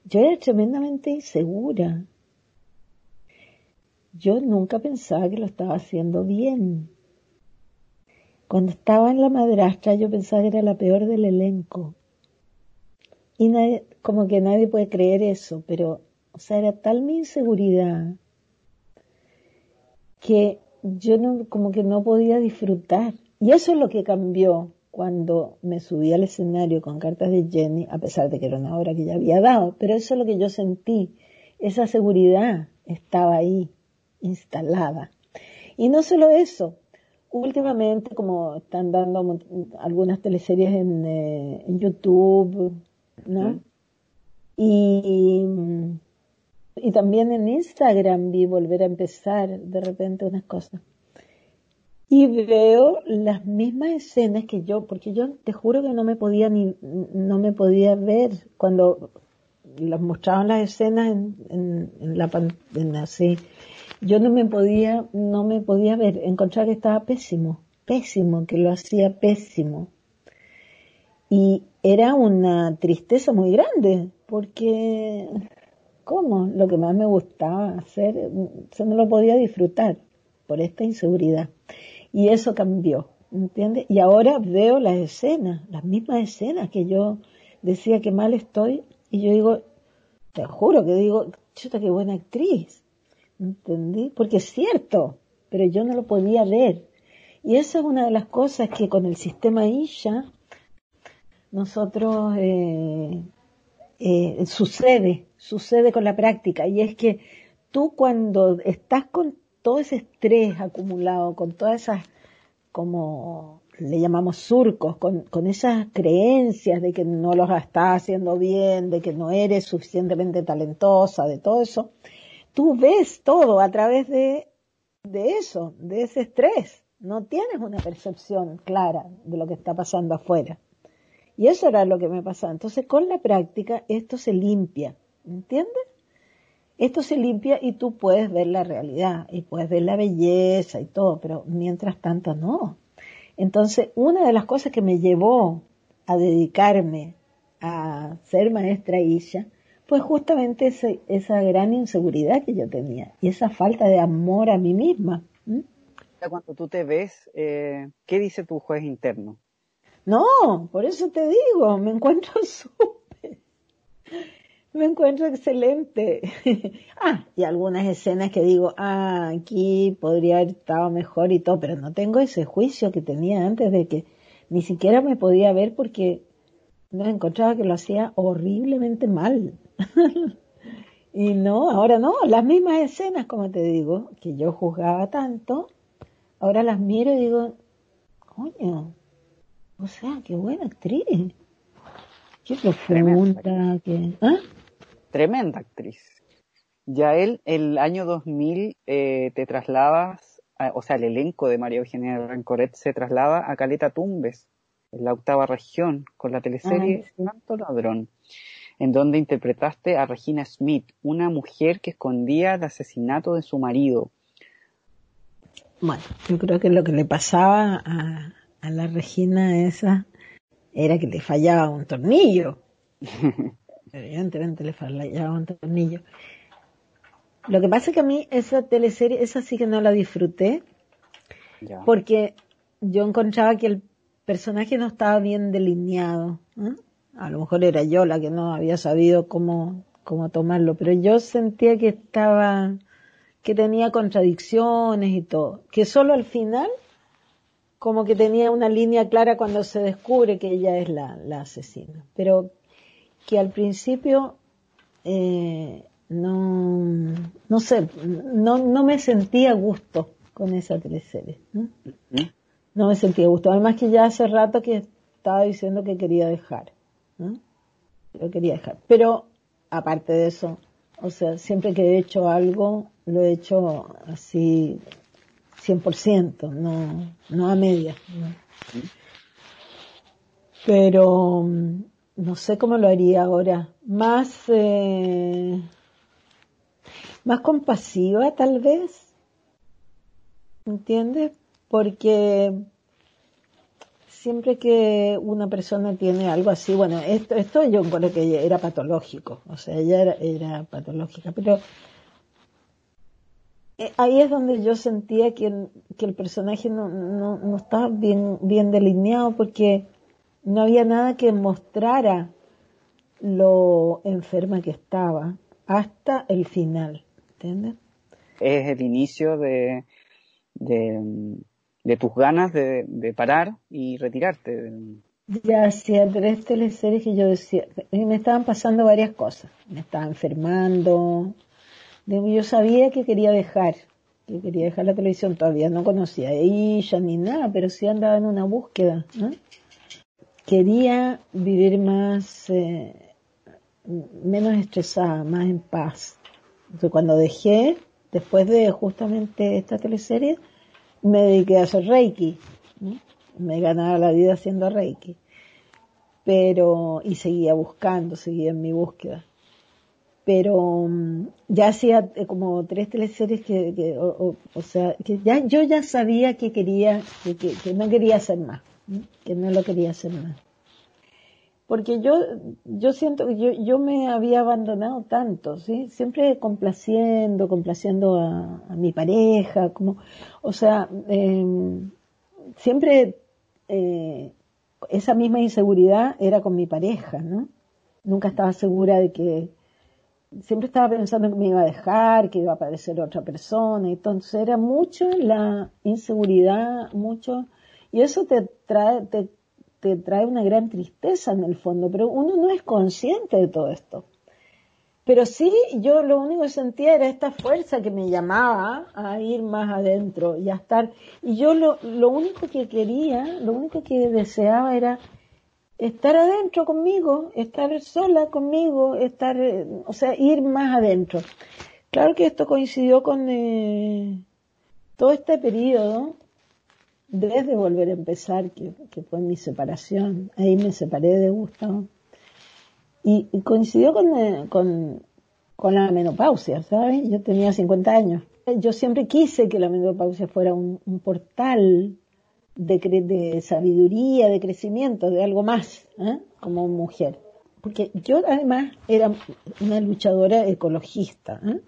Yo era tremendamente insegura. Yo nunca pensaba que lo estaba haciendo bien. Cuando estaba en la madrastra yo pensaba que era la peor del elenco. Y nadie, como que nadie puede creer eso, pero, o sea, era tal mi inseguridad que yo no, como que no podía disfrutar. Y eso es lo que cambió cuando me subí al escenario con cartas de Jenny, a pesar de que era una obra que ya había dado, pero eso es lo que yo sentí. Esa seguridad estaba ahí, instalada. Y no solo eso, últimamente, como están dando algunas teleseries en, eh, en YouTube, ¿no? Y, y también en Instagram vi volver a empezar de repente unas cosas. Y veo las mismas escenas que yo, porque yo te juro que no me podía ni, no me podía ver cuando las mostraban las escenas en, la en así. Yo no me podía, no me podía ver, encontrar que estaba pésimo, pésimo, que lo hacía pésimo. Y era una tristeza muy grande, porque, ¿cómo? Lo que más me gustaba hacer, yo no lo podía disfrutar por esta inseguridad. Y eso cambió, ¿entiendes? Y ahora veo las escenas, las mismas escenas que yo decía que mal estoy, y yo digo, te juro que digo, chuta, qué buena actriz, ¿entendí? Porque es cierto, pero yo no lo podía ver. Y esa es una de las cosas que con el sistema ISHA nosotros eh, eh, sucede, sucede con la práctica, y es que tú cuando estás con todo ese estrés acumulado, con todas esas, como le llamamos surcos, con, con esas creencias de que no los estás haciendo bien, de que no eres suficientemente talentosa, de todo eso, tú ves todo a través de, de eso, de ese estrés. No tienes una percepción clara de lo que está pasando afuera. Y eso era lo que me pasaba. Entonces, con la práctica, esto se limpia, ¿entiendes? Esto se limpia y tú puedes ver la realidad y puedes ver la belleza y todo, pero mientras tanto no. Entonces, una de las cosas que me llevó a dedicarme a ser maestra Isha fue justamente esa gran inseguridad que yo tenía y esa falta de amor a mí misma. Cuando tú te ves, eh, ¿qué dice tu juez interno? No, por eso te digo, me encuentro [LAUGHS] súper. Me encuentro excelente. [LAUGHS] ah, y algunas escenas que digo, ah, aquí podría haber estado mejor y todo, pero no tengo ese juicio que tenía antes de que ni siquiera me podía ver porque me encontraba que lo hacía horriblemente mal. [LAUGHS] y no, ahora no, las mismas escenas, como te digo, que yo juzgaba tanto, ahora las miro y digo, coño, o sea, qué buena actriz. Qué profunda, qué... ¿Ah? Tremenda actriz. Ya él, el año 2000, eh, te trasladas, o sea, el elenco de María Eugenia Rancoret se traslada a Caleta Tumbes, en la octava región, con la teleserie Santo Ladrón, en donde interpretaste a Regina Smith, una mujer que escondía el asesinato de su marido. Bueno, yo creo que lo que le pasaba a, a la Regina esa era que le fallaba un tornillo. [LAUGHS] Evidentemente le fallaba un tornillo. Lo que pasa es que a mí esa teleserie, esa sí que no la disfruté, porque yo encontraba que el personaje no estaba bien delineado. A lo mejor era yo la que no había sabido cómo, cómo tomarlo, pero yo sentía que estaba, que tenía contradicciones y todo, que solo al final como que tenía una línea clara cuando se descubre que ella es la, la asesina, pero que al principio eh, no, no sé, no, no me sentía gusto con esa teleserie. ¿no? no me sentía gusto. Además que ya hace rato que estaba diciendo que quería dejar. ¿no? Lo quería dejar. Pero aparte de eso, o sea, siempre que he hecho algo, lo he hecho así 100%, no, no a media. Pero mm, no sé cómo lo haría ahora. Más, eh, más compasiva tal vez. ¿Entiendes? Porque siempre que una persona tiene algo así, bueno, esto, esto yo creo que era patológico, o sea, ella era, era patológica, pero ahí es donde yo sentía que, que el personaje no, no, no, estaba bien, bien delineado porque no había nada que mostrara lo enferma que estaba hasta el final, ¿entiendes? Es el inicio de, de, de tus ganas de, de, parar y retirarte. Ya hacía tres teleseries que yo decía, me estaban pasando varias cosas, me estaba enfermando, yo sabía que quería dejar, que quería dejar la televisión, todavía no conocía a ella ni nada, pero sí andaba en una búsqueda, Quería vivir más, eh, menos estresada, más en paz. Entonces cuando dejé, después de justamente esta teleserie, me dediqué a hacer Reiki. Me ganaba la vida haciendo Reiki. Pero, y seguía buscando, seguía en mi búsqueda pero mm, ya hacía eh, como tres teleseries que, que o, sea, que ya yo ya sabía que quería, que, no quería hacer más, que no lo quería hacer más. Porque yo, yo siento que yo, yo me había abandonado tanto, ¿sí? Siempre complaciendo, complaciendo a, a mi pareja, como, o sea, eh, siempre eh, esa misma inseguridad era con mi pareja, ¿no? Nunca estaba segura de que, siempre estaba pensando que me iba a dejar, que iba a aparecer otra persona, entonces era mucho la inseguridad, mucho, y eso te trae, te, te trae una gran tristeza en el fondo, pero uno no es consciente de todo esto. Pero sí, yo lo único que sentía era esta fuerza que me llamaba a ir más adentro y a estar, y yo lo, lo único que quería, lo único que deseaba era estar adentro conmigo, estar sola conmigo, estar, o sea, ir más adentro. Claro que esto coincidió con eh, todo este periodo desde volver a empezar, que, fue mi separación. Ahí me separé de Gustavo. Y, coincidió con, con, con, la menopausia, ¿sabes? Yo tenía 50 años. Yo siempre quise que la menopausia fuera un, portal de, sabiduría, de crecimiento, de algo más, ¿eh? como mujer. Porque yo además era una luchadora ecologista. ¿eh?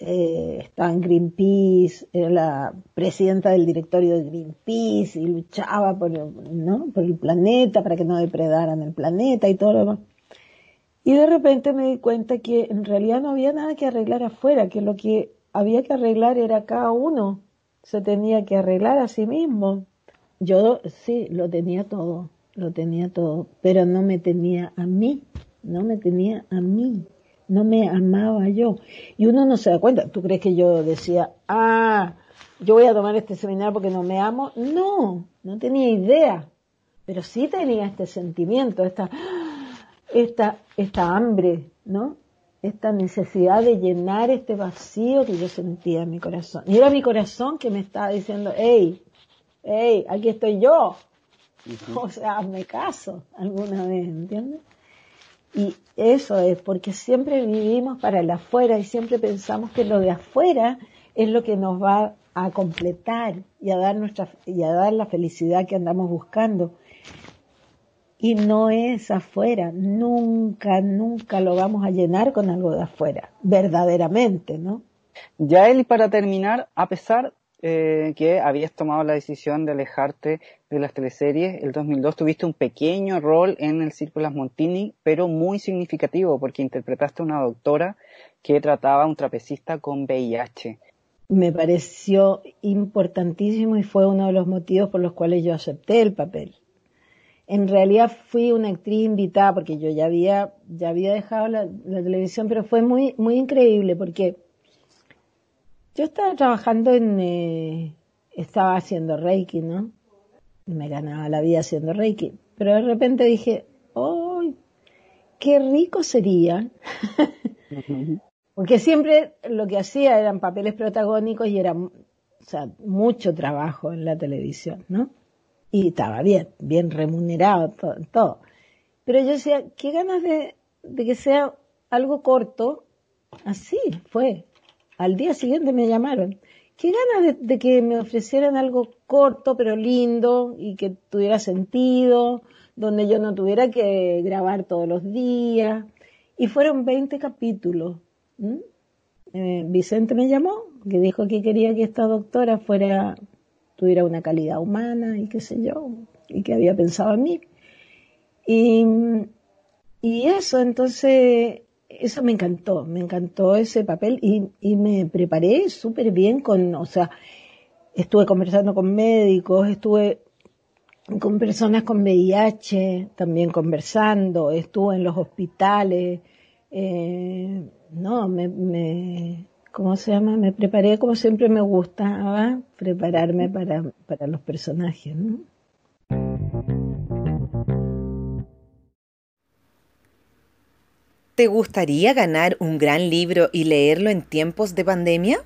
eh, estaba en Greenpeace, era la presidenta del directorio de Greenpeace y luchaba por, por el planeta, para que no depredaran el planeta y todo lo demás. Y de repente me di cuenta que en realidad no había nada que arreglar afuera, que lo que había que arreglar era cada uno, se tenía que arreglar a sí mismo. Yo sí, lo tenía todo, lo tenía todo, pero no me tenía a mí, no me tenía a mí no me amaba yo. Y uno no se da cuenta. ¿Tú crees que yo decía, ah, yo voy a tomar este seminario porque no me amo? No, no tenía idea. Pero sí tenía este sentimiento, esta, esta, esta hambre, ¿no? Esta necesidad de llenar este vacío que yo sentía en mi corazón. Y era mi corazón que me estaba diciendo, hey, hey, aquí estoy yo. [LAUGHS] O sea, me caso alguna vez, ¿entiendes? Y eso es porque siempre vivimos para el afuera y siempre pensamos que lo de afuera es lo que nos va a completar y a dar nuestra y a dar la felicidad que andamos buscando. Y no es afuera, nunca, nunca lo vamos a llenar con algo de afuera, verdaderamente, ¿no? Ya él, para terminar, a pesar eh, que habías tomado la decisión de alejarte de las teleseries. El 2002 tuviste un pequeño rol en el Círculo Montini, pero muy significativo porque interpretaste a una doctora que trataba a un trapecista con VIH. Me pareció importantísimo y fue uno de los motivos por los cuales yo acepté el papel. En realidad fui una actriz invitada porque yo ya había, ya había dejado la, la televisión, pero fue muy, muy increíble porque yo estaba trabajando en, eh, estaba haciendo Reiki, ¿no? Me ganaba la vida haciendo Reiki. Pero de repente dije, ¡ay! ¡Qué rico sería! Porque siempre lo que hacía eran papeles protagónicos y era, o sea, mucho trabajo en la televisión, ¿no? Y estaba bien, bien remunerado, todo. todo. Pero yo decía, qué ganas de, de que sea algo corto. Así fue. Al día siguiente me llamaron. Qué ganas de, que me ofrecieran algo corto pero lindo y que tuviera sentido, donde yo no tuviera que grabar todos los días. Y fueron 20 capítulos. Eh, Vicente me llamó, que dijo que quería que esta doctora fuera, tuviera una calidad humana y qué sé yo, y que había pensado en mí. Y, y eso, entonces eso me encantó, me encantó ese papel y, y me preparé súper bien con, o sea, estuve conversando con médicos, estuve con personas con VIH también conversando, estuve en los hospitales, eh, no, me, me, ¿cómo se llama? Me preparé como siempre me gustaba prepararme para, para los personajes, ¿no? ¿Te gustaría ganar un gran libro y leerlo en tiempos de pandemia?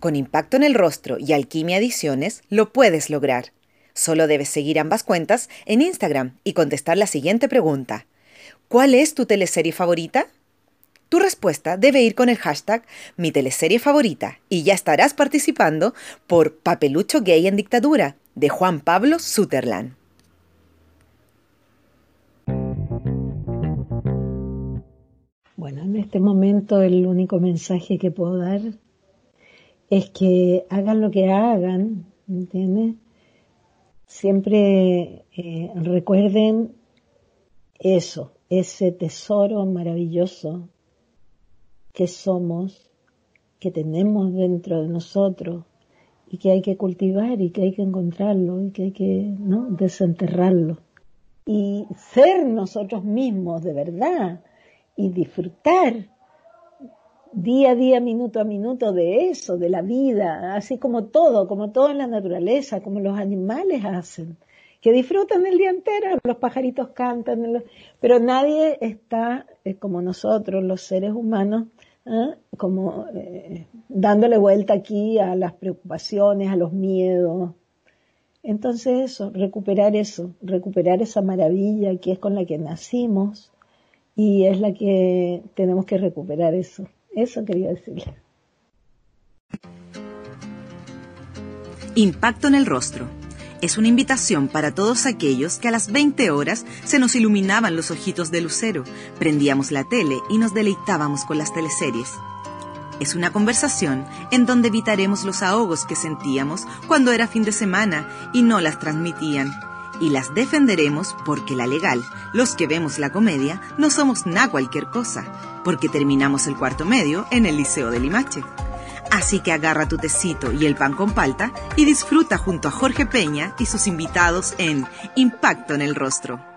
Con Impacto en el Rostro y Alquimia Ediciones lo puedes lograr. Solo debes seguir ambas cuentas en Instagram y contestar la siguiente pregunta. ¿Cuál es tu teleserie favorita? Tu respuesta debe ir con el hashtag mi teleserie favorita y ya estarás participando por Papelucho Gay en Dictadura de Juan Pablo Sutherland. Bueno, en este momento el único mensaje que puedo dar es que hagan lo que hagan, ¿entiendes? Siempre eh, recuerden eso, ese tesoro maravilloso que somos, que tenemos dentro de nosotros y que hay que cultivar y que hay que encontrarlo y que hay que ¿no? desenterrarlo. Y ser nosotros mismos de verdad, y disfrutar día a día, minuto a minuto de eso, de la vida, así como todo, como todo en la naturaleza, como los animales hacen, que disfrutan el día entero, los pajaritos cantan, pero nadie está eh, como nosotros, los seres humanos, ¿eh? como eh, dándole vuelta aquí a las preocupaciones, a los miedos. Entonces eso, recuperar eso, recuperar esa maravilla que es con la que nacimos y es la que tenemos que recuperar eso. Eso quería decirle. Impacto en el rostro. Es una invitación para todos aquellos que a las 20 horas se nos iluminaban los ojitos de lucero, prendíamos la tele y nos deleitábamos con las teleseries. Es una conversación en donde evitaremos los ahogos que sentíamos cuando era fin de semana y no las transmitían. Y las defenderemos porque la legal, los que vemos la comedia, no somos nada cualquier cosa, porque terminamos el cuarto medio en el Liceo de Limache. Así que agarra tu tecito y el pan con palta y disfruta junto a Jorge Peña y sus invitados en Impacto en el Rostro.